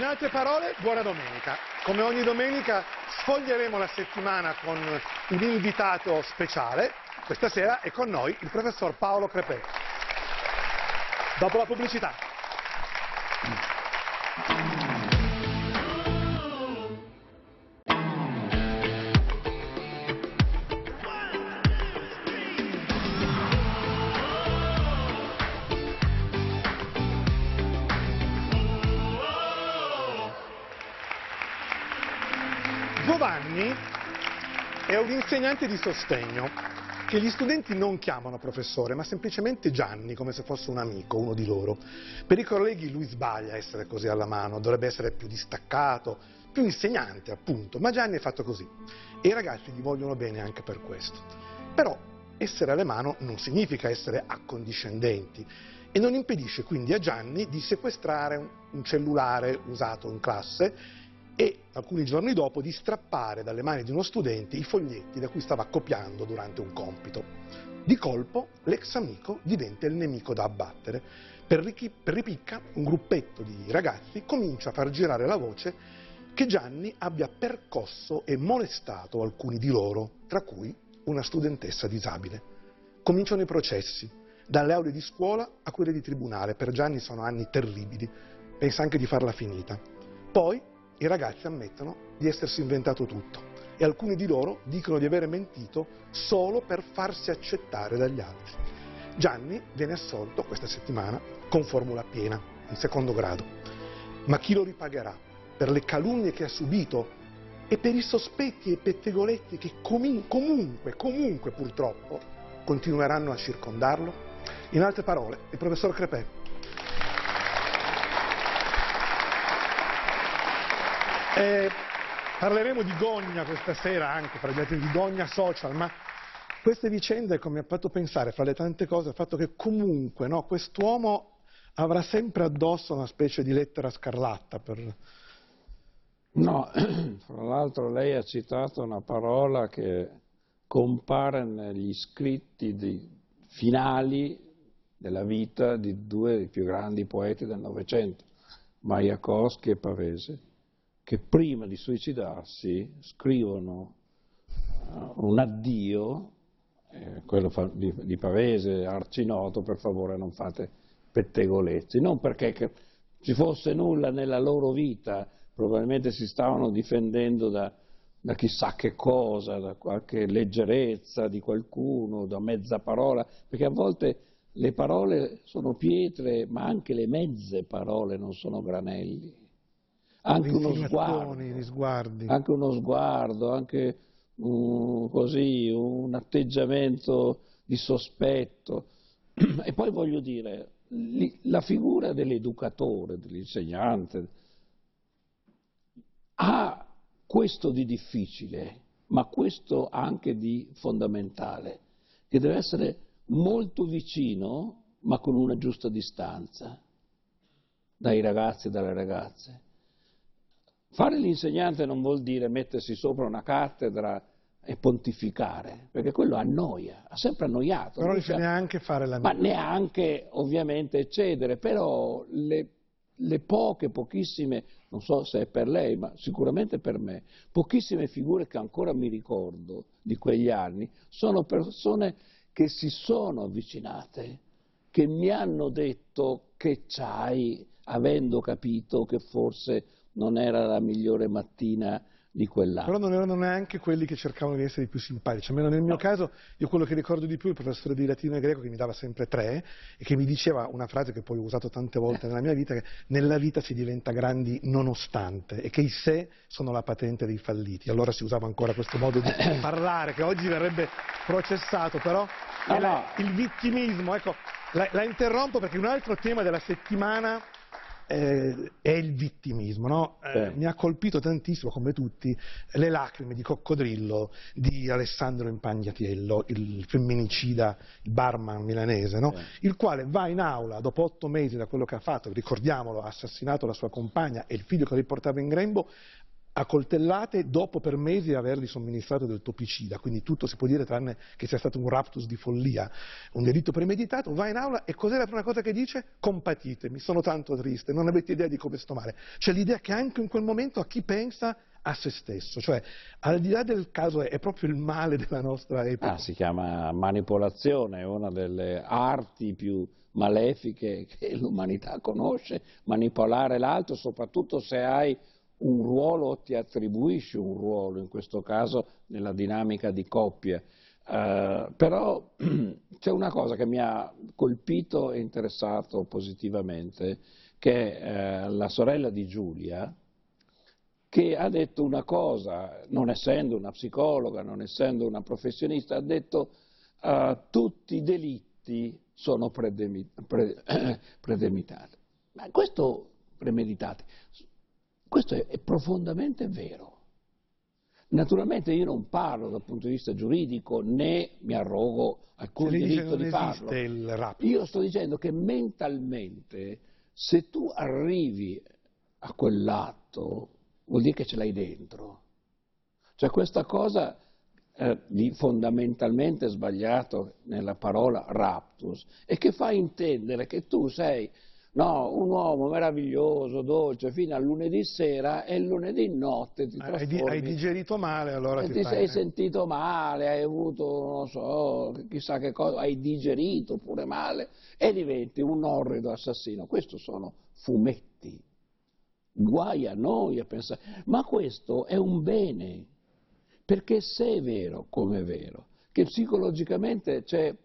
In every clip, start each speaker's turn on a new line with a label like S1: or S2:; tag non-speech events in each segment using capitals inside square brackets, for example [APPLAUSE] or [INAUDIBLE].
S1: In altre parole, buona domenica. Come ogni domenica sfoglieremo la settimana con un invitato speciale. Questa sera è con noi il professor Paolo Crepè. Dopo la pubblicità. Insegnante di sostegno che gli studenti non chiamano professore, ma semplicemente Gianni, come se fosse un amico, uno di loro. Per i colleghi lui sbaglia essere così alla mano, dovrebbe essere più distaccato, più insegnante appunto, ma Gianni è fatto così e i ragazzi gli vogliono bene anche per questo. Però essere alle mano non significa essere accondiscendenti e non impedisce quindi a Gianni di sequestrare un cellulare usato in classe e alcuni giorni dopo di strappare dalle mani di uno studente i foglietti da cui stava copiando durante un compito. Di colpo l'ex amico diventa il nemico da abbattere. Per, ripicca un gruppetto di ragazzi comincia a far girare la voce che Gianni abbia percosso e molestato alcuni di loro, tra cui una studentessa disabile. Cominciano i processi, dalle aule di scuola a quelle di tribunale. Per Gianni sono anni terribili, pensa anche di farla finita. Poi i ragazzi ammettono di essersi inventato tutto e alcuni di loro dicono di avere mentito solo per farsi accettare dagli altri. Gianni viene assolto questa settimana con formula piena, in secondo grado. Ma chi lo ripagherà per le calunnie che ha subito e per i sospetti e pettegoletti che comunque, comunque purtroppo continueranno a circondarlo? In altre parole, il professor Crepè Eh, parleremo di gogna questa sera anche, fra di gogna social, ma queste vicende come ha fatto pensare, fra le tante cose, il fatto che comunque no, quest'uomo avrà sempre addosso una specie di lettera scarlatta per...
S2: No, [CLEARS THROAT] fra l'altro lei ha citato una parola che compare negli scritti di, finali della vita di due dei più grandi poeti del Novecento, Majakovsky e Pavese che prima di suicidarsi scrivono uh, un addio, eh, quello di, di, Pavese, arcinoto, per favore non fate pettegolezzi, non perché ci fosse nulla nella loro vita, probabilmente si stavano difendendo da, da chissà che cosa, da qualche leggerezza di qualcuno, da mezza parola, perché a volte le parole sono pietre, ma anche le mezze parole non sono granelli anche uno sguardo, anche uno sguardo, anche un, così, un atteggiamento di sospetto. [CLEARS THROAT] E poi voglio dire, la figura dell'educatore, dell'insegnante, ha questo di difficile, ma questo anche di fondamentale, che deve essere molto vicino, ma con una giusta distanza, dai ragazzi e dalle ragazze Fare l'insegnante non vuol dire mettersi sopra una cattedra e pontificare, perché quello annoia, ha sempre annoiato.
S1: Però bisogna neanche fare la
S2: Ma neanche ovviamente eccedere, però le, le poche, pochissime, non so se è per lei, ma sicuramente per me, pochissime figure che ancora mi ricordo di quegli anni, sono persone che si sono avvicinate, che mi hanno detto che c'hai, avendo capito che forse non era la migliore mattina di quell'anno.
S1: Però non erano neanche quelli che cercavano di essere i più simpatici, almeno nel mio no. caso io quello che ricordo di più è il professore di latino e greco che mi dava sempre tre e che mi diceva una frase che poi ho usato tante volte nella mia vita, che nella vita si diventa grandi nonostante e che i sé sono la patente dei falliti. Allora si usava ancora questo modo di [COUGHS] parlare che oggi verrebbe processato, però no, no. il vittimismo, ecco, la, la interrompo perché un altro tema della settimana eh, è il vittimismo. No? Eh, mi ha colpito tantissimo, come tutti, le lacrime di coccodrillo di Alessandro Impagnatiello, il femminicida, il barman milanese, no? il quale va in aula dopo otto mesi da quello che ha fatto, ricordiamolo, ha assassinato la sua compagna e il figlio che riportava in grembo, a coltellate dopo per mesi avergli somministrato del topicida, quindi tutto si può dire tranne che sia stato un raptus di follia, un delitto premeditato, va in aula e cos'è la prima cosa che dice? Compatitemi, sono tanto triste, non avete idea di come sto male. C'è l'idea che anche in quel momento a chi pensa a se stesso, cioè al di là del caso è, proprio il male della nostra epoca.
S2: Ah, si chiama manipolazione, è una delle arti più malefiche che l'umanità conosce, manipolare l'altro, soprattutto se hai un ruolo ti attribuisci un ruolo, in questo caso nella dinamica di coppia. Uh, però [CLEARS THROAT] c'è una cosa che mi ha colpito e interessato positivamente, che è uh, la sorella di Giulia, che ha detto una cosa, non essendo una psicologa, non essendo una professionista, ha detto uh, tutti i delitti sono premeditati. [CLEARS THROAT] Ma questo premeditati questo è, è profondamente vero. Naturalmente io non parlo dal punto di vista giuridico né mi arrogo alcun diritto di farlo. Io sto dicendo che mentalmente se tu arrivi a quell'atto vuol dire che ce l'hai dentro. Cioè questa cosa eh, di fondamentalmente sbagliato nella parola raptus e che fa intendere che tu sei No, un uomo meraviglioso, dolce, fino a lunedì sera e lunedì notte ti trasformi.
S1: Hai, digerito male allora
S2: e
S1: ti,
S2: ti
S1: fai...
S2: sei sentito male, hai avuto, non so, chissà che cosa, hai digerito pure male e diventi un orrido assassino. Questo sono fumetti. Guai a noi a pensare. Ma questo è un bene, perché se è vero, come è vero, che psicologicamente c'è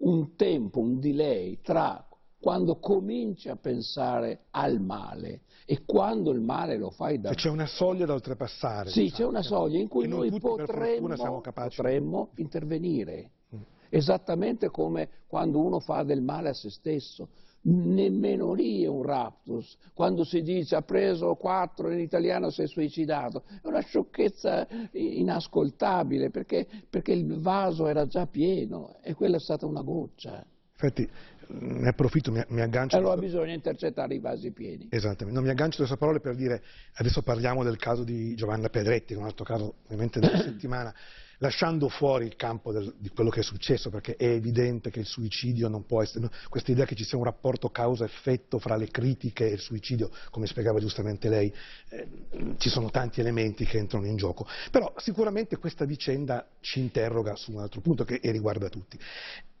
S2: un tempo, un delay tra quando cominci a pensare al male e quando il male lo fai da...
S1: C'è una soglia da oltrepassare.
S2: Sì, diciamo. c'è una soglia in cui noi potremmo, potremmo intervenire. Mm. Esattamente come quando uno fa del male a se stesso. Nemmeno lì è un raptus. Quando si dice ha preso quattro in italiano si è suicidato, è una sciocchezza inascoltabile perché, perché il vaso era già pieno e quella è stata una goccia.
S1: Infatti ne approfitto, mi, mi aggancio...
S2: Allora questo... bisogna intercettare i vasi pieni.
S1: Esattamente, non mi aggancio alle sue parole per dire, adesso parliamo del caso di Giovanna Pedretti, un altro caso ovviamente della [COUGHS] settimana, lasciando fuori il campo del, di quello che è successo, perché è evidente che il suicidio non può essere, questa idea che ci sia un rapporto causa-effetto fra le critiche e il suicidio, come spiegava giustamente lei, eh, ci sono tanti elementi che entrano in gioco. Però sicuramente questa vicenda ci interroga su un altro punto che riguarda tutti.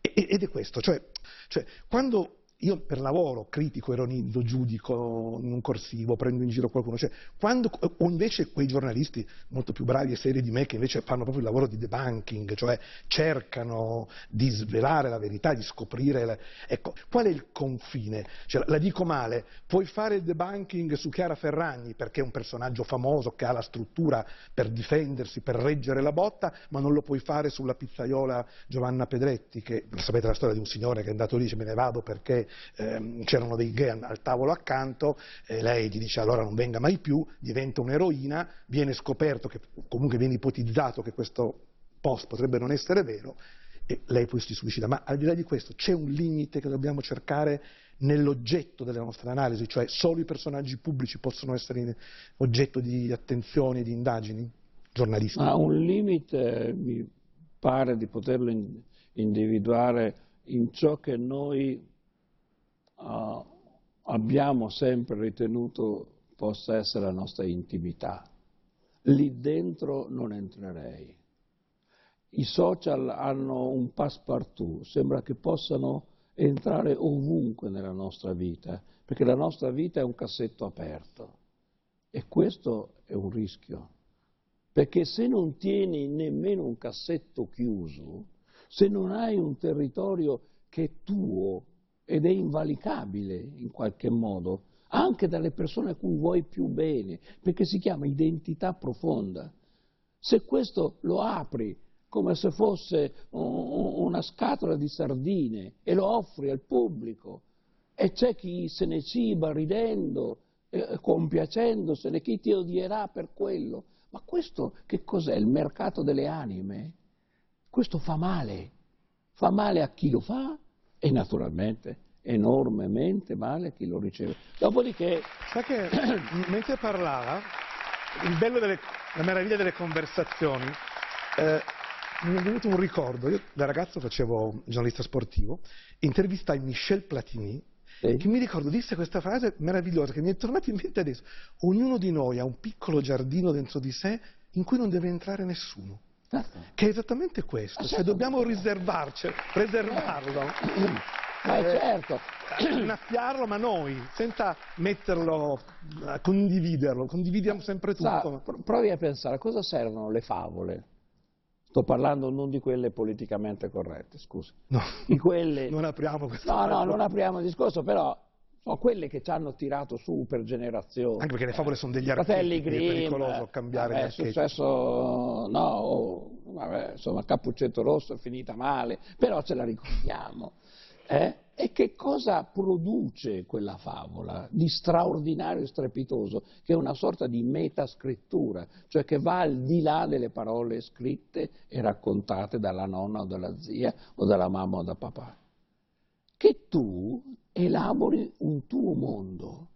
S1: Ed è questo, cioè, cioè quando io per lavoro critico, ironizzo, giudico in un corsivo, prendo in giro qualcuno, cioè, quando, o invece quei giornalisti molto più bravi e seri di me che invece fanno proprio il lavoro di debunking, cioè cercano di svelare la verità, di scoprire, la... ecco, qual è il confine? Cioè, la dico male, puoi fare il debunking su Chiara Ferragni perché è un personaggio famoso che ha la struttura per difendersi, per reggere la botta, ma non lo puoi fare sulla pizzaiola Giovanna Pedretti, che sapete la storia di un signore che è andato lì e dice me ne vado perché ehm, c'erano dei gay al tavolo accanto, e lei gli dice allora non venga mai più, diventa un'eroina, viene scoperto che comunque viene ipotizzato che questo post potrebbe non essere vero e lei poi si suicida. Ma al di là di questo c'è un limite che dobbiamo cercare nell'oggetto delle nostre analisi, cioè solo i personaggi pubblici possono essere oggetto di attenzione e di indagini giornalistiche?
S2: Ma un limite mi pare di poterlo individuare in ciò che noi uh, abbiamo sempre ritenuto possa essere la nostra intimità. Lì dentro non entrerei. I social hanno un passepartout, sembra che possano entrare ovunque nella nostra vita, perché la nostra vita è un cassetto aperto e questo è un rischio, perché se non tieni nemmeno un cassetto chiuso, se non hai un territorio che è tuo, ed è invalicabile in qualche modo, anche dalle persone a cui vuoi più bene, perché si chiama identità profonda. Se questo lo apri come se fosse una scatola di sardine e lo offri al pubblico e c'è chi se ne ciba ridendo, compiacendosene, chi ti odierà per quello. Ma questo che cos'è? Il mercato delle anime? Questo fa male, fa male a chi lo fa e naturalmente enormemente male chi lo riceve. Dopodiché...
S1: Sa che [CLEARS THROAT] mentre parlava il bello delle, la meraviglia delle conversazioni, eh, mi è venuto un ricordo, io da ragazzo facevo giornalista sportivo, intervistai Michel Platini, sì. che mi ricordo disse questa frase meravigliosa che mi è tornata in mente adesso, ognuno di noi ha un piccolo giardino dentro di sé in cui non deve entrare nessuno. Certo. Che è esattamente questo, ah, cioè certo. dobbiamo riservarci, preservarlo.
S2: Ma eh, certo.
S1: innaffiarlo, ma noi, senza metterlo, a condividerlo, condividiamo sempre tutto.
S2: Sa, provi a pensare, a cosa servono le favole? Sto parlando non di quelle politicamente corrette, scusi.
S1: No,
S2: di quelle... [LAUGHS]
S1: non apriamo questo
S2: No, no, non apriamo il discorso, però sono quelle che ci hanno tirato su per generazioni.
S1: Anche perché le favole sono degli archetipi,
S2: Grimm,
S1: è pericoloso cambiare
S2: vabbè, gli archetipi. È successo, no, oh, vabbè, insomma, Cappuccetto Rosso è finita male, però ce la ricordiamo. Eh? E che cosa produce quella favola di straordinario e strepitoso, che è una sorta di metascrittura, cioè che va al di là delle parole scritte e raccontate dalla nonna o dalla zia o dalla mamma o da papà? Che tu elabori un tuo mondo,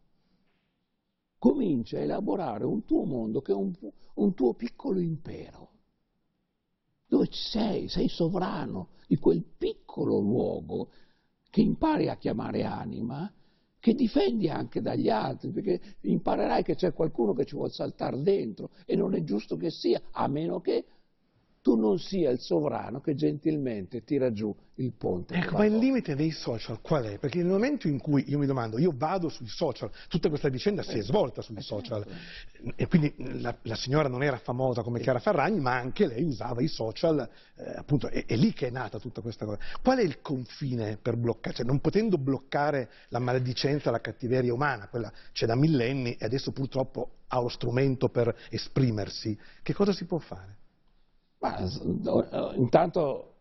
S2: cominci a elaborare un tuo mondo che è un, un tuo piccolo impero, dove sei, sei sovrano di quel piccolo luogo che impari a chiamare anima, che difendi anche dagli altri, perché imparerai che c'è qualcuno che ci vuole saltare dentro e non è giusto che sia, a meno che tu non sia il sovrano che gentilmente tira giù il ponte.
S1: Ecco, ma il limite dei social qual è? Perché nel momento in cui io mi domando, io vado sui social, tutta questa vicenda si è svolta sui social, e quindi la, la signora non era famosa come Chiara Ferragni, ma anche lei usava i social, eh, appunto, è, è, lì che è nata tutta questa cosa. Qual è il confine per bloccare? Cioè, non potendo bloccare la maledicenza, la cattiveria umana, quella c'è da millenni e adesso purtroppo ha lo strumento per esprimersi, che cosa si può fare?
S2: Ma, intanto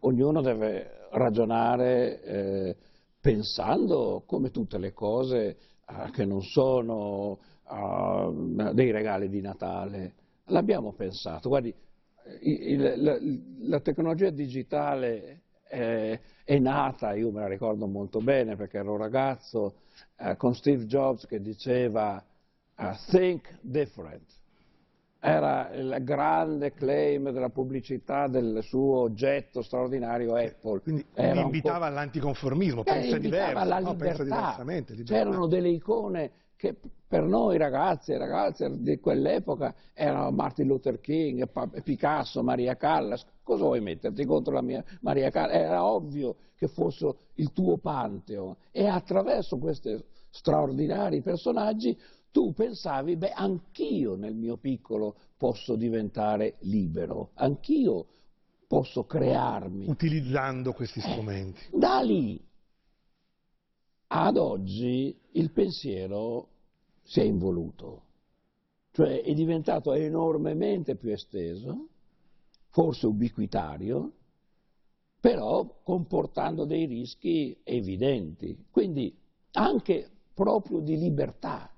S2: ognuno deve ragionare eh, pensando, come tutte le cose, eh, che non sono eh, dei regali di Natale. L'abbiamo pensato. Guardi, il, la, la, tecnologia digitale è, è, nata, io me la ricordo molto bene perché ero ragazzo, eh, con Steve Jobs che diceva think different era il grande claim della pubblicità del suo oggetto straordinario Apple.
S1: Quindi, quindi invitava all'anticonformismo, pensa, diverso,
S2: alla no, pensa diversamente. C'erano delle icone che per noi ragazzi e ragazze di quell'epoca erano Martin Luther King, Picasso, Maria Callas. Cosa vuoi metterti contro la mia Maria Callas? Era ovvio che fosse il tuo Pantheon e attraverso questi straordinari personaggi tu pensavi, beh, anch'io nel mio piccolo posso diventare libero, anch'io posso crearmi.
S1: Utilizzando questi strumenti.
S2: Eh, da lì ad oggi il pensiero si è involuto, cioè è diventato enormemente più esteso, forse ubiquitario, però comportando dei rischi evidenti, quindi anche proprio di libertà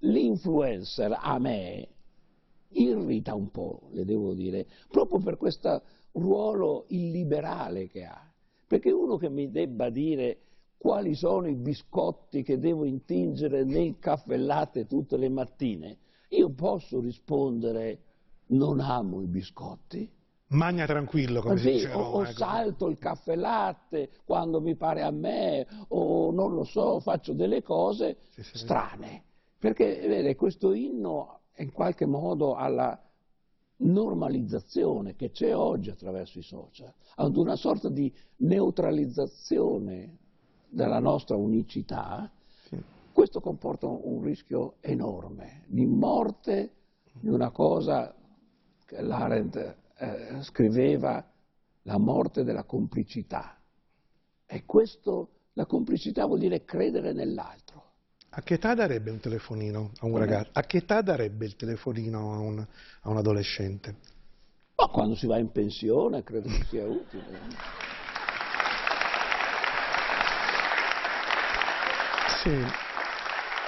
S2: l'influencer a me irrita un po', le devo dire, proprio per questo ruolo illiberale che ha. Perché uno che mi debba dire quali sono i biscotti che devo intingere nel caffè latte tutte le mattine, io posso rispondere non amo i biscotti.
S1: Magna tranquillo, come
S2: sì,
S1: dice
S2: o, o salto il caffè latte quando mi pare a me, o non lo so, faccio delle cose sì, sì, strane. Perché vede, questo inno in qualche modo alla normalizzazione che c'è oggi attraverso i social, ad una sorta di neutralizzazione della nostra unicità, sì. questo comporta un rischio enorme di morte di una cosa che l'Arendt eh, scriveva, la morte della complicità. E questo, la complicità vuol dire credere nell'altro.
S1: A che età darebbe un telefonino a un ragazzo? A che età darebbe il telefonino a un, a un adolescente?
S2: Ma quando si va in pensione credo che sia utile.
S1: Sì,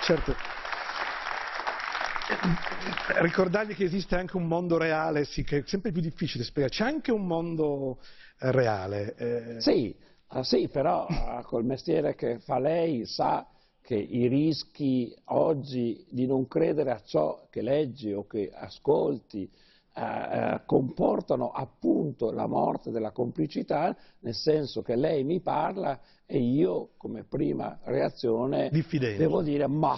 S1: certo. Ricordargli che esiste anche un mondo reale, sì, che è sempre più difficile spiegare. C'è anche un mondo eh, reale.
S2: Eh... Sì, ah, sì, però ah, col mestiere che fa lei sa che i rischi oggi di non credere a ciò che leggi o che ascolti eh, eh, comportano appunto la morte della complicità, nel senso che lei mi parla e io come prima reazione
S1: Diffidente.
S2: devo dire ma...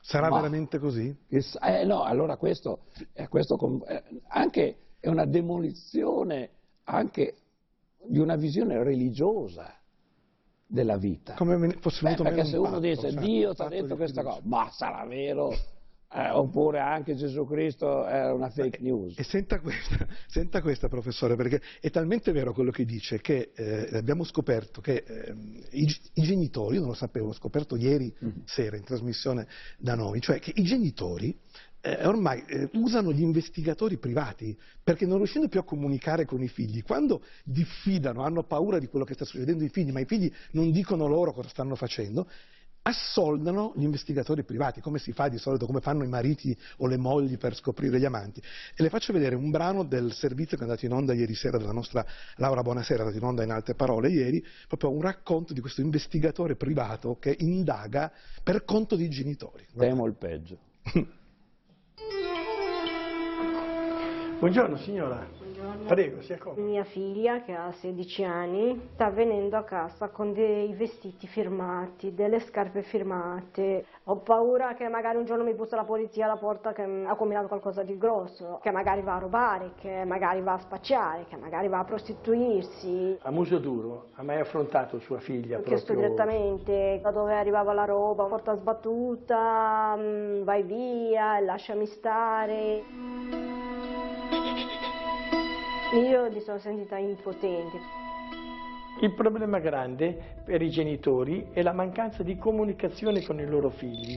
S1: Sarà
S2: ma,
S1: veramente così?
S2: Eh, no, allora questo, eh, questo eh, anche è una demolizione anche di una visione religiosa della vita.
S1: Come fosse
S2: Beh, perché se uno
S1: patto,
S2: dice
S1: cioè,
S2: Dio ti ha detto questa cosa, ma sarà vero? Eh, oppure anche Gesù Cristo è una fake news.
S1: E, e senta, questa, [LAUGHS] senta, questa, professore, perché è talmente vero quello che dice che eh, abbiamo scoperto che eh, i, i, genitori, io non lo sapevo, l'ho scoperto ieri mm-hmm. sera in trasmissione da noi, cioè che i genitori eh, ormai eh, usano gli investigatori privati perché non riuscendo più a comunicare con i figli, quando diffidano, hanno paura di quello che sta succedendo ai figli, ma i figli non dicono loro cosa stanno facendo, assoldano gli investigatori privati, come si fa di solito, come fanno i mariti o le mogli per scoprire gli amanti. E le faccio vedere un brano del servizio che è andato in onda ieri sera della nostra Laura Buonasera, è andato in onda in altre parole ieri, proprio un racconto di questo investigatore privato che indaga per conto dei genitori.
S2: Temo il peggio. [LAUGHS]
S3: Buongiorno signora.
S4: Buongiorno.
S3: Prego, sia comodo.
S4: Mia figlia, che ha 16 anni, sta venendo a casa con dei vestiti firmati, delle scarpe firmate. Ho paura che magari un giorno mi bussa la polizia alla porta che ha combinato qualcosa di grosso, che magari va a rubare, che magari va a spacciare, che magari va a prostituirsi.
S3: A muso duro ha mai affrontato sua figlia?
S4: Ho
S3: proprio...
S4: chiesto direttamente da dove arrivava la roba, porta sbattuta, mm, vai via, lasciami stare. Io mi sono sentita impotente.
S3: Il problema grande per i genitori è la mancanza di comunicazione con i loro figli.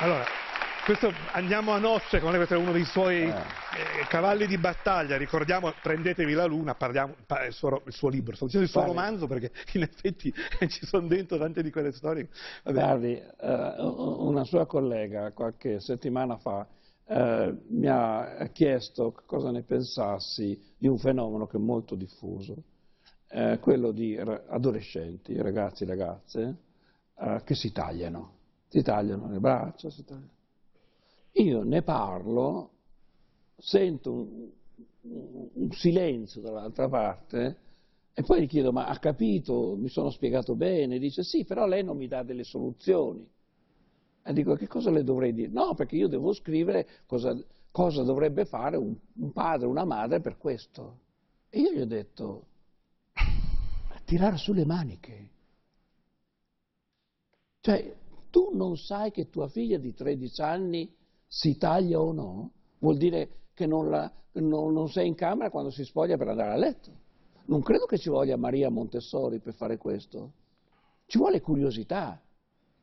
S1: Allora, questo andiamo a nozze con lei, questo è uno dei suoi eh. Eh, cavalli di battaglia, ricordiamo, prendetevi la luna, parliamo, il, suo, il suo libro, sto dicendo il suo Guardi. romanzo perché in effetti [LAUGHS] ci sono dentro tante di quelle storie.
S2: Vabbè. Guardi, eh, una sua collega qualche settimana fa eh, mi ha chiesto cosa ne pensassi di un fenomeno che è molto diffuso, eh, quello di adolescenti, ragazzi e ragazze, eh, che si tagliano, si tagliano le braccia, si tagliano. Io ne parlo, sento un, un silenzio dall'altra parte e poi gli chiedo ma ha capito, mi sono spiegato bene, dice sì, però lei non mi dà delle soluzioni. E dico, che cosa le dovrei dire? No, perché io devo scrivere cosa, cosa dovrebbe fare un, un padre, una madre per questo. E io gli ho detto, tirare sulle maniche. Cioè, tu non sai che tua figlia di 13 anni si taglia o no? Vuol dire che non, la, non, non sei in camera quando si spoglia per andare a letto. Non credo che ci voglia Maria Montessori per fare questo. Ci vuole curiosità.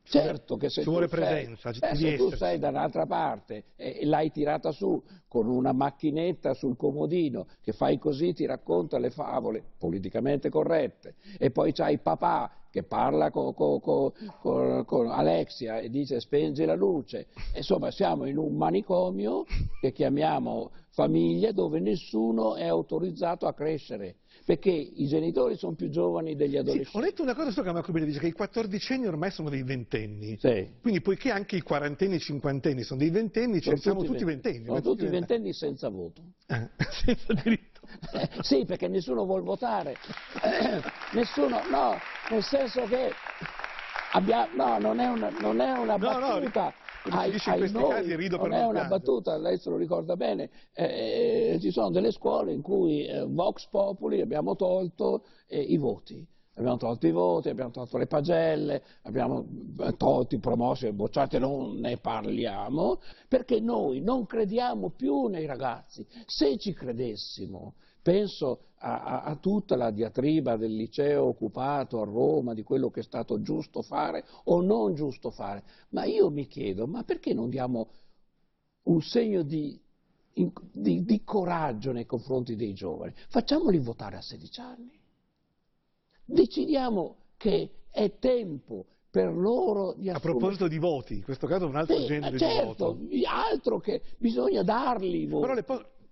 S2: Certo che se,
S1: ci vuole
S2: sei,
S1: presenza,
S2: eh, se tu sei da un'altra parte e l'hai tirata su con una macchinetta sul comodino che fai così ti racconta le favole politicamente corrette e poi c'hai papà che parla con, con, con, con, Alexia e dice spengi la luce, insomma siamo in un manicomio che chiamiamo famiglia dove nessuno è autorizzato a crescere perché i genitori sono più giovani degli adolescenti.
S1: Sì, ho letto una cosa su Camacubile, dice che i quattordicenni ormai sono dei ventenni,
S2: sì.
S1: quindi poiché anche i quarantenni e i cinquantenni sono dei ventenni, sono siamo tutti ventenni.
S2: Sono tutti ventenni senza voto.
S1: Eh, [LAUGHS] senza diritto.
S2: Eh, sì, perché nessuno vuole votare. Eh, [COUGHS] nessuno, no, nel senso che abbiamo, no, non è una, non è una no, battuta. No,
S1: ai, in questi noi, casi rido
S2: per
S1: non
S2: è una battuta, lei se lo ricorda bene, eh, eh, ci sono delle scuole in cui eh, Vox Populi abbiamo tolto eh, i voti. Abbiamo tolto i voti, abbiamo tolto le pagelle, abbiamo eh, tolto i promossi e bocciate, non ne parliamo, perché noi non crediamo più nei ragazzi. Se ci credessimo, penso a, a, a, tutta la diatriba del liceo occupato a Roma, di quello che è stato giusto fare o non giusto fare, ma io mi chiedo, ma perché non diamo un segno di, di, di coraggio nei confronti dei giovani? Facciamoli votare a 16 anni. Decidiamo che è tempo per loro di
S1: assumere... A proposito di voti, in questo caso un altro
S2: sì,
S1: genere
S2: certo,
S1: di
S2: voto. altro che bisogna darli i voti.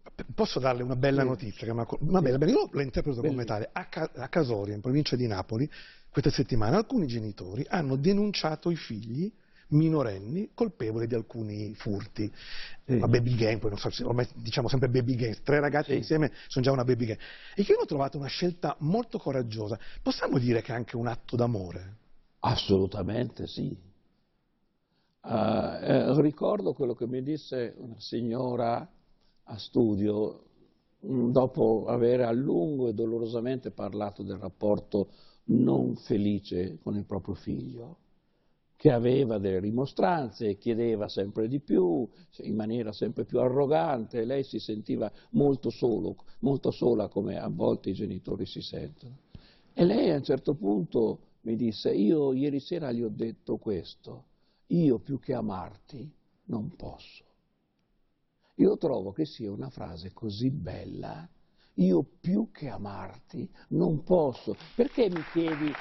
S1: Po posso darle una bella notizia, una bella, bella, io la interpreto come tale, a, Casoria, in provincia di Napoli, questa settimana alcuni genitori hanno denunciato i figli minorenni colpevoli di alcuni furti. Sì. Una baby gang, poi non so, ormai diciamo sempre baby gang, tre ragazzi sì. insieme sono già una baby gang. E che io ho trovato una scelta molto coraggiosa. Possiamo dire che è anche un atto d'amore?
S2: Assolutamente sì. Uh, eh, ricordo quello che mi disse una signora a studio mm, dopo aver a lungo e dolorosamente parlato del rapporto non felice con il proprio figlio che aveva delle rimostranze chiedeva sempre di più, in maniera sempre più arrogante, lei si sentiva molto, solo, molto sola come a volte i genitori si sentono. E lei a un certo punto mi disse, io ieri sera gli ho detto questo, io più che amarti non posso. Io trovo che sia una frase così bella, io più che amarti non posso. Perché mi chiedi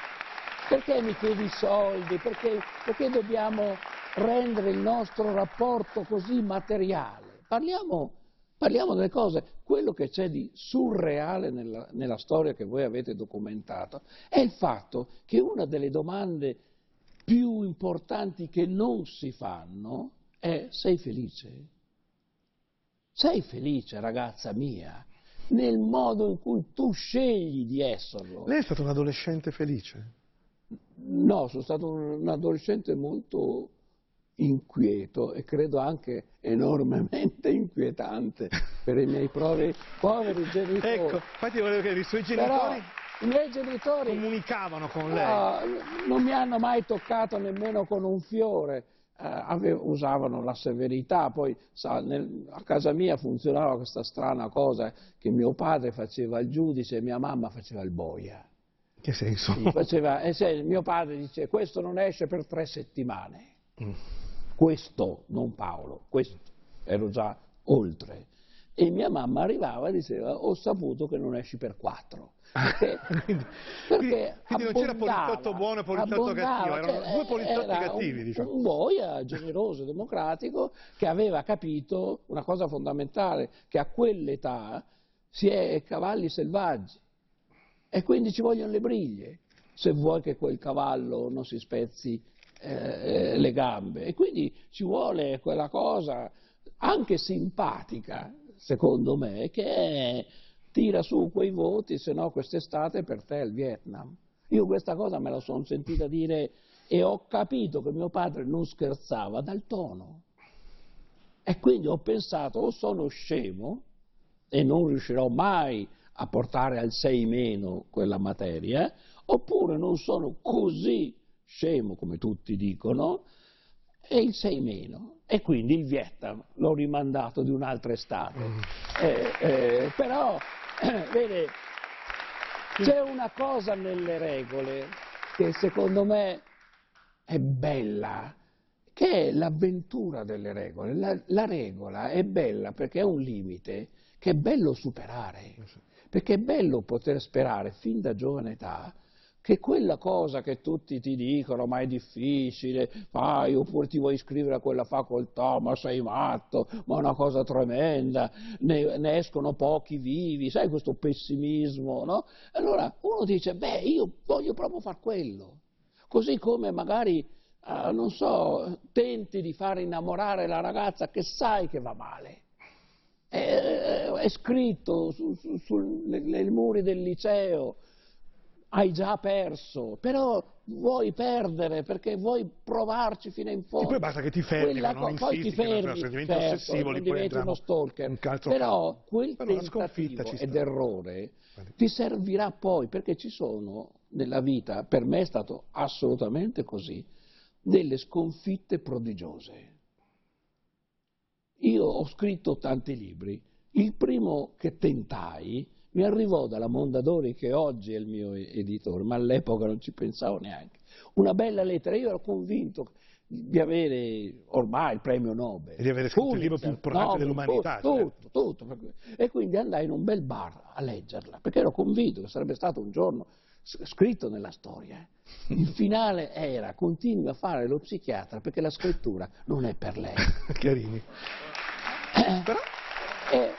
S2: perché mi chiedi soldi? Perché, perché dobbiamo rendere il nostro rapporto così materiale? Parliamo, parliamo delle cose. Quello che c'è di surreale nella, nella storia che voi avete documentato è il fatto che una delle domande più importanti che non si fanno è sei felice? Sei felice, ragazza mia, nel modo in cui tu scegli di esserlo.
S1: Lei è stato un adolescente felice?
S2: No, sono stato un adolescente molto inquieto e credo anche enormemente [LAUGHS] inquietante per i miei poveri, poveri genitori.
S1: Ecco, infatti volevo chiedere, i suoi genitori...
S2: Però, i miei genitori
S1: comunicavano con lei?
S2: No, non mi hanno mai toccato nemmeno con un fiore, eh, avevo, usavano la severità, poi sa, nel, a casa mia funzionava questa strana cosa che mio padre faceva il giudice e mia mamma faceva il boia.
S1: Che senso?
S2: Faceva, eh, se, mio padre dice questo non esce per tre settimane. Mm. Questo, non Paolo, questo. Ero già oltre. E mia mamma arrivava e diceva ho saputo che non esci per quattro. [LAUGHS]
S1: Quindi, perché quindi non c'era poliziotto buono e poliziotto cattivo, erano cioè, due poliziotti cattivi.
S2: Un,
S1: diciamo.
S2: un boia generoso, democratico, che aveva capito una cosa fondamentale, che a quell'età si è cavalli selvaggi e quindi ci vogliono le briglie se vuoi che quel cavallo non si spezzi eh, le gambe. E quindi ci vuole quella cosa anche simpatica, secondo me, che è, tira su quei voti, se no quest'estate per te è il Vietnam. Io questa cosa me la sono sentita dire e ho capito che mio padre non scherzava dal tono. E quindi ho pensato o sono scemo e non riuscirò mai a portare al 6 meno quella materia, oppure non sono così scemo come tutti dicono, e il 6 meno. E quindi il Vietnam l'ho rimandato di un'altra estate. Mm. Eh, eh, però, [COUGHS] vede, c'è una cosa nelle regole che secondo me è bella, che è l'avventura delle regole. La, la regola è bella perché è un limite che è bello superare. Perché è bello poter sperare fin da giovane età che quella cosa che tutti ti dicono, ma è difficile, fai, oppure ti vuoi iscrivere a quella facoltà, ma sei matto, ma è una cosa tremenda, ne, ne escono pochi vivi, sai questo pessimismo, no? Allora uno dice, beh, io voglio proprio far quello. Così come magari, eh, non so, tenti di far innamorare la ragazza che sai che va male è, scritto su, su, su, nei muri del liceo, hai già perso, però vuoi perdere perché vuoi provarci fino in fondo.
S1: E poi basta che ti fermi, Quella, non
S2: poi
S1: insisti,
S2: ti fermi,
S1: se diventi certo, ossessivo,
S2: non diventi uno stalker. Un però quel però tentativo ed errore ti servirà poi, perché ci sono nella vita, per me è stato assolutamente così, delle sconfitte prodigiose. Io ho scritto tanti libri. Il primo che tentai mi arrivò dalla Mondadori, che oggi è il mio editore, ma all'epoca non ci pensavo neanche. Una bella lettera, io ero convinto di avere ormai il premio Nobel.
S1: E di avere scritto Pulitzer, il libro più importante dell'umanità.
S2: Tutto, certo. tutto, tutto. E quindi andai in un bel bar a leggerla, perché ero convinto che sarebbe stato un giorno scritto nella storia. [LAUGHS] Il finale era continui a fare lo psichiatra perché la scrittura non è per lei. [LAUGHS]
S1: Chiarini.
S2: Però... Eh,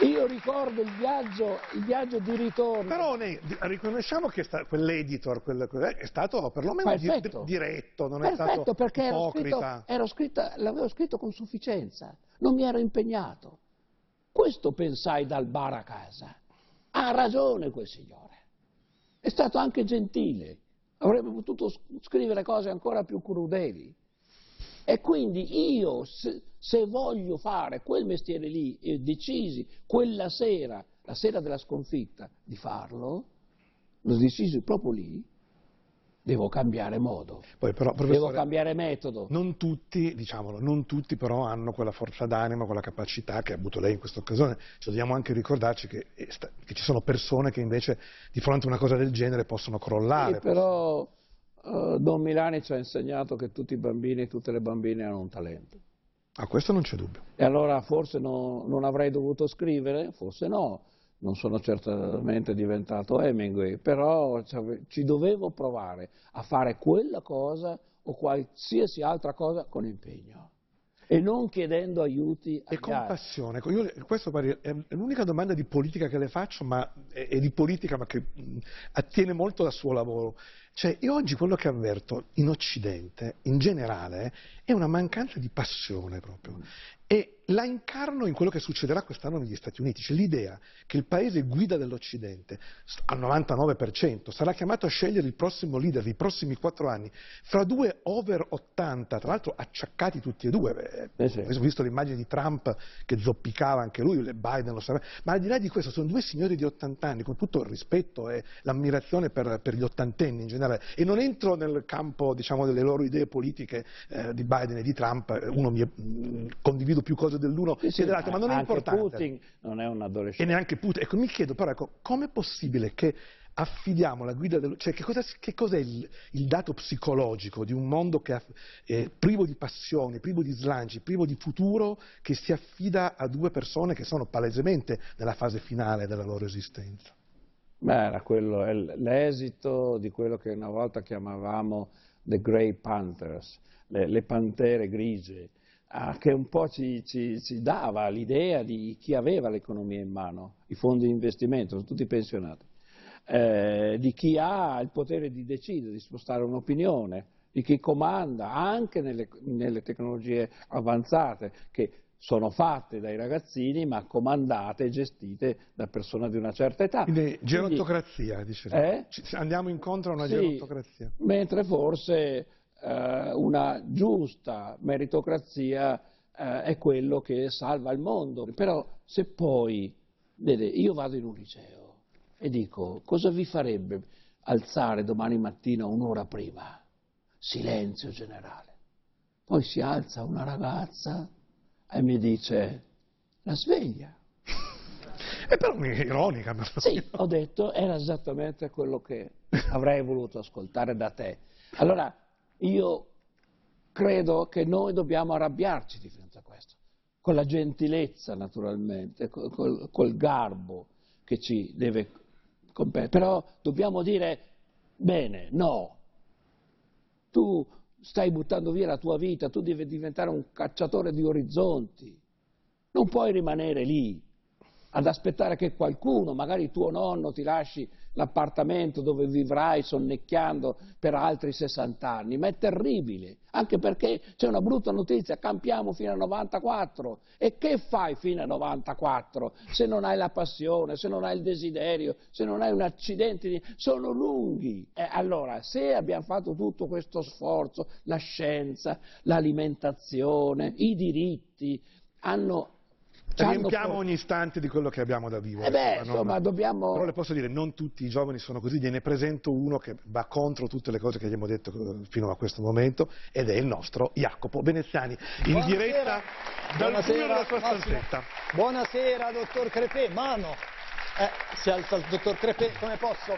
S2: Io ricordo il viaggio, il viaggio di ritorno.
S1: Però ne, riconosciamo che quell'editor quel, è stato perlomeno di, diretto, non
S2: Perfetto,
S1: è stato
S2: perché ero
S1: ipocrita.
S2: Ero scritto, l'avevo scritto con sufficienza, non mi ero impegnato. Questo pensai dal bar a casa. Ha ragione quel signore. È stato anche gentile. Avrebbe potuto scrivere cose ancora più crudeli. E quindi io, se, se voglio fare quel mestiere lì e decisi quella sera, la sera della sconfitta, di farlo, lo decisi proprio lì, devo cambiare modo,
S1: Poi, però,
S2: devo cambiare metodo.
S1: Non tutti, diciamolo, non tutti però hanno quella forza d'anima, quella capacità che ha avuto lei in questa occasione. Ci dobbiamo anche ricordarci che, che, ci sono persone che invece di fronte a una cosa del genere possono crollare.
S2: Sì, però uh, Don Milani ci ha insegnato che tutti i bambini e tutte le bambine hanno un talento.
S1: A questo non c'è dubbio.
S2: E allora forse no, non avrei dovuto scrivere, forse no, non sono certamente diventato Hemingway, però ci dovevo provare a fare quella cosa o qualsiasi altra cosa con impegno e non chiedendo aiuti
S1: a E con passione. Io, questa è l'unica domanda di politica che le faccio, ma è, di politica ma che attiene molto al suo lavoro. Cioè, io oggi quello che avverto in Occidente, in generale, è una mancanza di passione proprio. E la incarno in quello che succederà quest'anno negli Stati Uniti, cioè l'idea che il paese guida dell'Occidente al 99% sarà chiamato a scegliere il prossimo leader dei prossimi quattro anni fra due over 80, tra l'altro acciaccati tutti e due. Eh, sì. Ho visto l'immagine di Trump che zoppicava anche lui, Biden lo sapeva, ma al di là di questo sono due signori di 80 anni, con tutto il rispetto e l'ammirazione per, per gli ottantenni in generale, e non entro nel campo diciamo, delle loro idee politiche eh, di Biden e di Trump, uno mi mh, condivido più cose dell'uno sì, che dell'altro, ma non è importante.
S2: Putin non è un adolescente.
S1: E neanche Putin. Ecco, mi chiedo però, ecco, com'è possibile che affidiamo la guida del... cioè che, cosa, che cos'è il, il, dato psicologico di un mondo che è privo di passione, privo di slanci, privo di futuro, che si affida a due persone che sono palesemente nella fase finale della loro esistenza?
S2: Beh, era quello, l'esito di quello che una volta chiamavamo the Grey Panthers, le, le pantere grigie, Ah, che un po' ci, ci, ci dava l'idea di chi aveva l'economia in mano, i fondi di investimento, sono tutti pensionati, eh, di chi ha il potere di decidere, di spostare un'opinione, di chi comanda anche nelle, nelle tecnologie avanzate che sono fatte dai ragazzini ma comandate e gestite da persone di una certa età.
S1: Quindi gerontocrazia, dice. Eh? Andiamo incontro a una sì, gerontocrazia.
S2: Mentre forse eh, una giusta meritocrazia eh, è quello che salva il mondo. Però se poi, vede, io vado in un liceo e dico cosa vi farebbe alzare domani mattina un'ora prima? Silenzio generale. Poi si alza una ragazza e mi dice la sveglia. [LAUGHS]
S1: È però ironica. Ma
S2: sì, ho detto, era esattamente quello che avrei voluto ascoltare da te. Allora, io credo che noi dobbiamo arrabbiarci di fronte a questo, con la gentilezza naturalmente, col, col garbo che ci deve competere, però dobbiamo dire bene, no, tu stai buttando via la tua vita, tu devi diventare un cacciatore di orizzonti, non puoi rimanere lì ad aspettare che qualcuno, magari tuo nonno, ti lasci l'appartamento dove vivrai sonnecchiando per altri 60 anni, ma è terribile, anche perché c'è una brutta notizia, campiamo fino a 94 e che fai fino a 94 se non hai la passione, se non hai il desiderio, se non hai un accidente, di... sono lunghi. E allora, se abbiamo fatto tutto questo sforzo, la scienza, l'alimentazione, i diritti, hanno
S1: Riempiamo ogni istante di quello che abbiamo da vivere.
S2: Eh beh, insomma, dobbiamo...
S1: Però le posso dire, non tutti i giovani sono così, gliene presento uno che va contro tutte le cose che abbiamo detto eh, fino a questo momento ed è il nostro Jacopo Veneziani, in Buonasera. diretta dal buio della sua stanzetta.
S5: Buonasera, dottor Crepè, mano. Eh, si alza il dottor Crepè, come posso?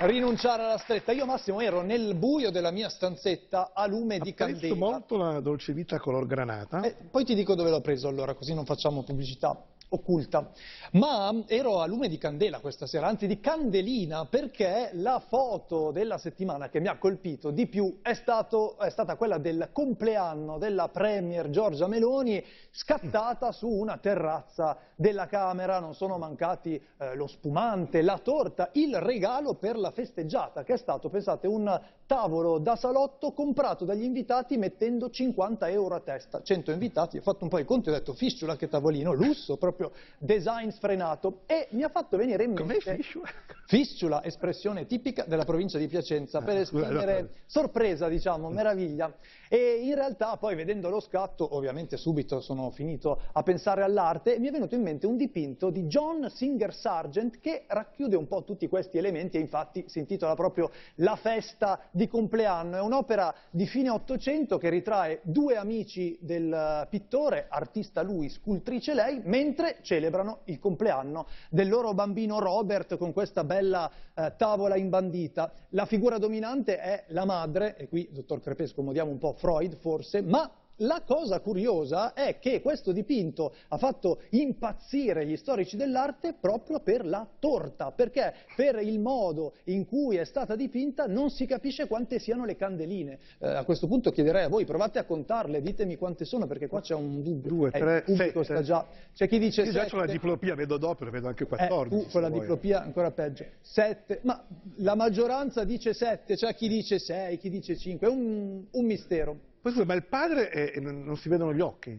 S5: Rinunciare alla stretta. Io Massimo ero nel buio della mia stanzetta a lume di
S1: Apprezzo
S5: candela.
S1: molto la dolce vita color granata.
S5: Eh, poi ti dico dove l'ho preso allora, così non facciamo pubblicità. Occulta. Ma ero a lume di candela questa sera, anzi di candelina, perché la foto della settimana che mi ha colpito di più è, stato, è stata quella del compleanno della Premier Giorgia Meloni, scattata su una terrazza della Camera. Non sono mancati eh, lo spumante, la torta, il regalo per la festeggiata, che è stato, pensate, un tavolo da salotto comprato dagli invitati mettendo 50 euro a testa. 100 invitati, ho fatto un po' i conti, ho detto fisciula che tavolino, lusso, proprio design sfrenato e mi ha fatto venire in mente...
S1: Com'è fisciula?
S5: Fisciula, espressione tipica della provincia di Piacenza, per
S1: Ah,
S5: esprimere sorpresa, diciamo, meraviglia. E in realtà poi vedendo lo scatto, ovviamente subito sono finito a pensare all'arte, e mi è venuto in mente un dipinto di John Singer Sargent che racchiude un po' tutti questi elementi e infatti si intitola proprio La festa di compleanno. È un'opera di fine Ottocento che ritrae due amici del pittore, artista lui, scultrice lei, mentre celebrano il compleanno del loro bambino Robert con questa bella eh, tavola imbandita. La figura dominante è la madre, e qui, dottor Crepè, scomodiamo un po' Freud forse, ma la cosa curiosa è che questo dipinto ha fatto impazzire gli storici dell'arte proprio per la torta, perché per il modo in cui è stata dipinta non si capisce quante siano le candeline. Eh, a questo punto chiederei a voi, provate a contarle, ditemi quante sono, perché qua c'è un dubbio.
S1: Due,
S5: Eh,
S1: tre, sette.
S5: sta già... C'è chi dice
S1: Io già ho la
S5: sette.
S1: diplopia, vedo doppio, vedo anche
S5: Eh,
S1: 14.
S5: tu con la diplopia ancora peggio. Sette, ma la maggioranza dice sette, c'è chi dice sei, chi dice cinque, è un, un mistero.
S1: Poi scusa, ma il padre è- non si vedono gli occhi?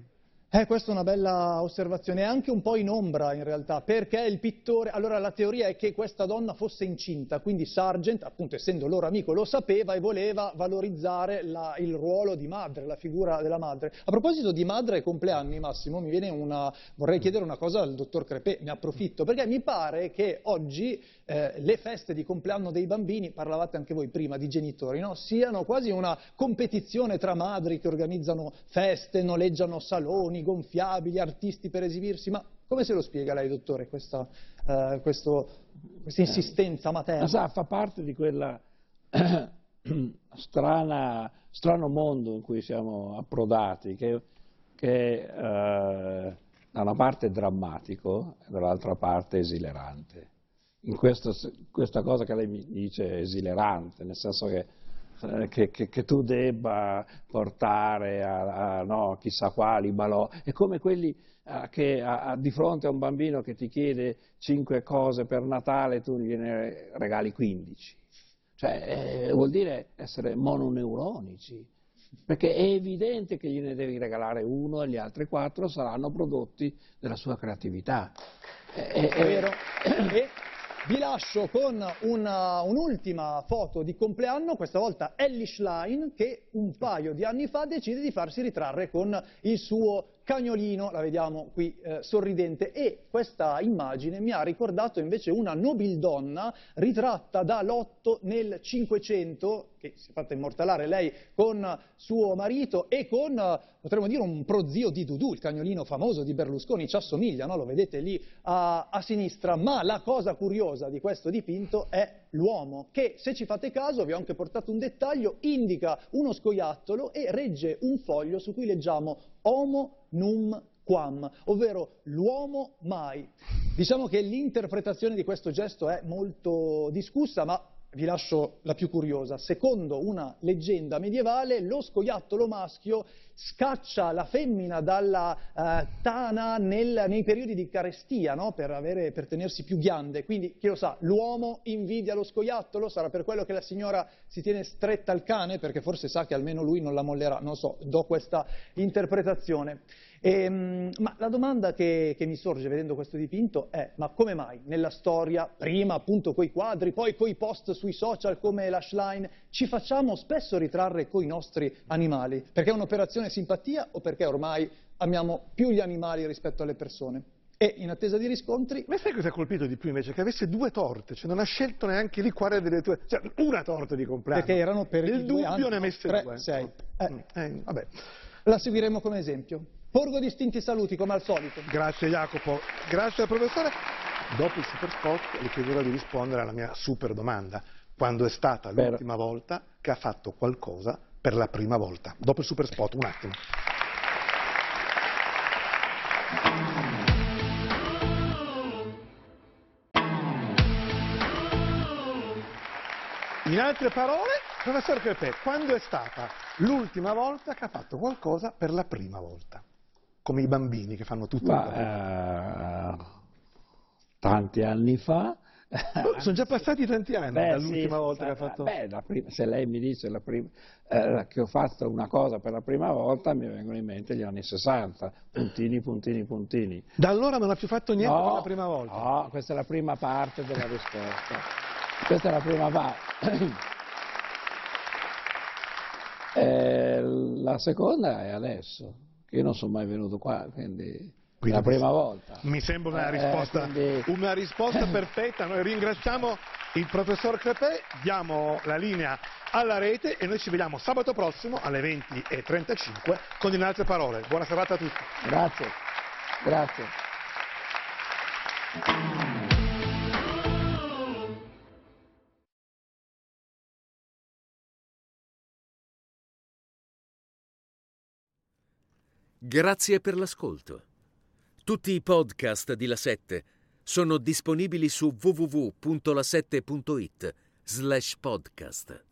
S5: Eh, questa è una bella osservazione, anche un po' in ombra in realtà, perché il pittore, allora la teoria è che questa donna fosse incinta, quindi Sargent, appunto essendo loro amico, lo sapeva e voleva valorizzare la- il ruolo di madre, la figura della madre. A proposito di madre e compleanni, Massimo, una, vorrei chiedere una cosa al dottor Crepè, ne approfitto, perché mi pare che oggi eh, le feste di compleanno dei bambini, parlavate anche voi prima di genitori, no? siano quasi una competizione tra madri che organizzano feste, noleggiano saloni gonfiabili, artisti per esibirsi, ma come se lo spiega lei, dottore, questa, eh, questo- questa insistenza materna?
S2: Ma sa, fa parte di quella [CLEARS THROAT] strana, strano mondo in cui siamo approdati, che, che eh, da una parte è drammatico e dall'altra parte è esilerante. In questo, questa cosa che lei mi dice è esilerante, nel senso che, eh, che- che- che tu debba portare a, a, no, chissà quali balò, è come quelli eh, che a- a- di fronte a un bambino che ti chiede cinque cose per Natale tu gliene regali 15. Cioè, eh, vuol dire essere mononeuronici, perché è evidente che gliene devi regalare uno e gli altri quattro saranno prodotti della sua creatività. Eh, eh,
S5: È vero. [CLEARS THROAT] Vi lascio con un'ultima foto di compleanno, questa volta Ellie Schlein, che un paio di anni fa decide di farsi ritrarre con il suo cagnolino, la vediamo qui eh, sorridente, e questa immagine mi ha ricordato invece una nobildonna ritratta da Lotto nel Cinquecento, che si è fatta immortalare lei con suo marito e con, potremmo dire, un prozio di Dudu, il cagnolino famoso di Berlusconi, ci assomiglia, no? lo vedete lì a, a sinistra, ma la cosa curiosa di questo dipinto è l'uomo, che se ci fate caso, vi ho anche portato un dettaglio, indica uno scoiattolo e regge un foglio su cui leggiamo Homo num quam, ovvero l'uomo mai. Diciamo che l'interpretazione di questo gesto è molto discussa, ma vi lascio la più curiosa. Secondo una leggenda medievale, lo scoiattolo maschio scaccia la femmina dalla eh, tana nel- nei periodi di carestia, no? per, avere- per tenersi più ghiande. Quindi, chi lo sa, l'uomo invidia lo scoiattolo? Sarà per quello che la signora si tiene stretta al cane, perché forse sa che almeno lui non la mollerà. Non so, do questa interpretazione. Ehm, ma la domanda che, che mi sorge vedendo questo dipinto è, ma come mai nella storia, prima appunto coi quadri, poi coi post sui social come la Schlein, ci facciamo spesso ritrarre coi nostri animali? Perché è un'operazione simpatia o perché ormai amiamo più gli animali rispetto alle persone? E in attesa di riscontri,
S1: Ma sai cosa ha colpito di più invece? Che avesse due torte, cioè non ha scelto neanche lì quale delle due, cioè una torta di compleanno.
S5: perché erano per
S1: Nel
S5: i due
S1: dubbio
S5: anni,
S1: ne ha messe
S5: tre,
S1: due.
S5: sei. Eh,
S1: Mm, eh, vabbè.
S5: la seguiremo come esempio. Porgo distinti saluti come al solito.
S1: Grazie Jacopo, grazie al professore. Dopo il super spot le chiederò di rispondere alla mia super domanda. Quando è stata l'ultima volta che ha fatto qualcosa per la prima volta. Dopo il super spot, un attimo. In altre parole, professor Crepè, quando è stata l'ultima volta che ha fatto qualcosa per la prima volta? Come i bambini che fanno tutto.
S2: Ma, eh, tanti anni fa,
S1: Oh, sono già passati tanti anni
S2: Beh,
S1: dall'ultima
S2: sì,
S1: volta che ha fatto.
S2: beh, la prima- se lei mi dice la prima- eh, che ho fatto una cosa per la prima volta, mi vengono in mente gli anni 60, puntini, puntini, puntini.
S1: Da allora non ha più fatto niente
S2: No,
S1: per la prima volta.
S2: No, questa è la prima parte della risposta. Questa è la prima parte. [CLEARS THROAT] Eh, la seconda è adesso, che io non sono mai venuto qua, quindi,
S1: Quindi
S2: la prima volta.
S1: Mi sembra una
S2: Eh,
S1: risposta,
S2: quindi-
S1: una risposta [LAUGHS] perfetta. Noi ringraziamo il professor Crepè, diamo la linea alla rete e noi ci vediamo sabato prossimo alle 20.35 con In altre parole. Buona serata a tutti.
S2: Grazie, grazie.
S6: Grazie per l'ascolto. Tutti i podcast di La 7 sono disponibili su www.la7.it slash podcast.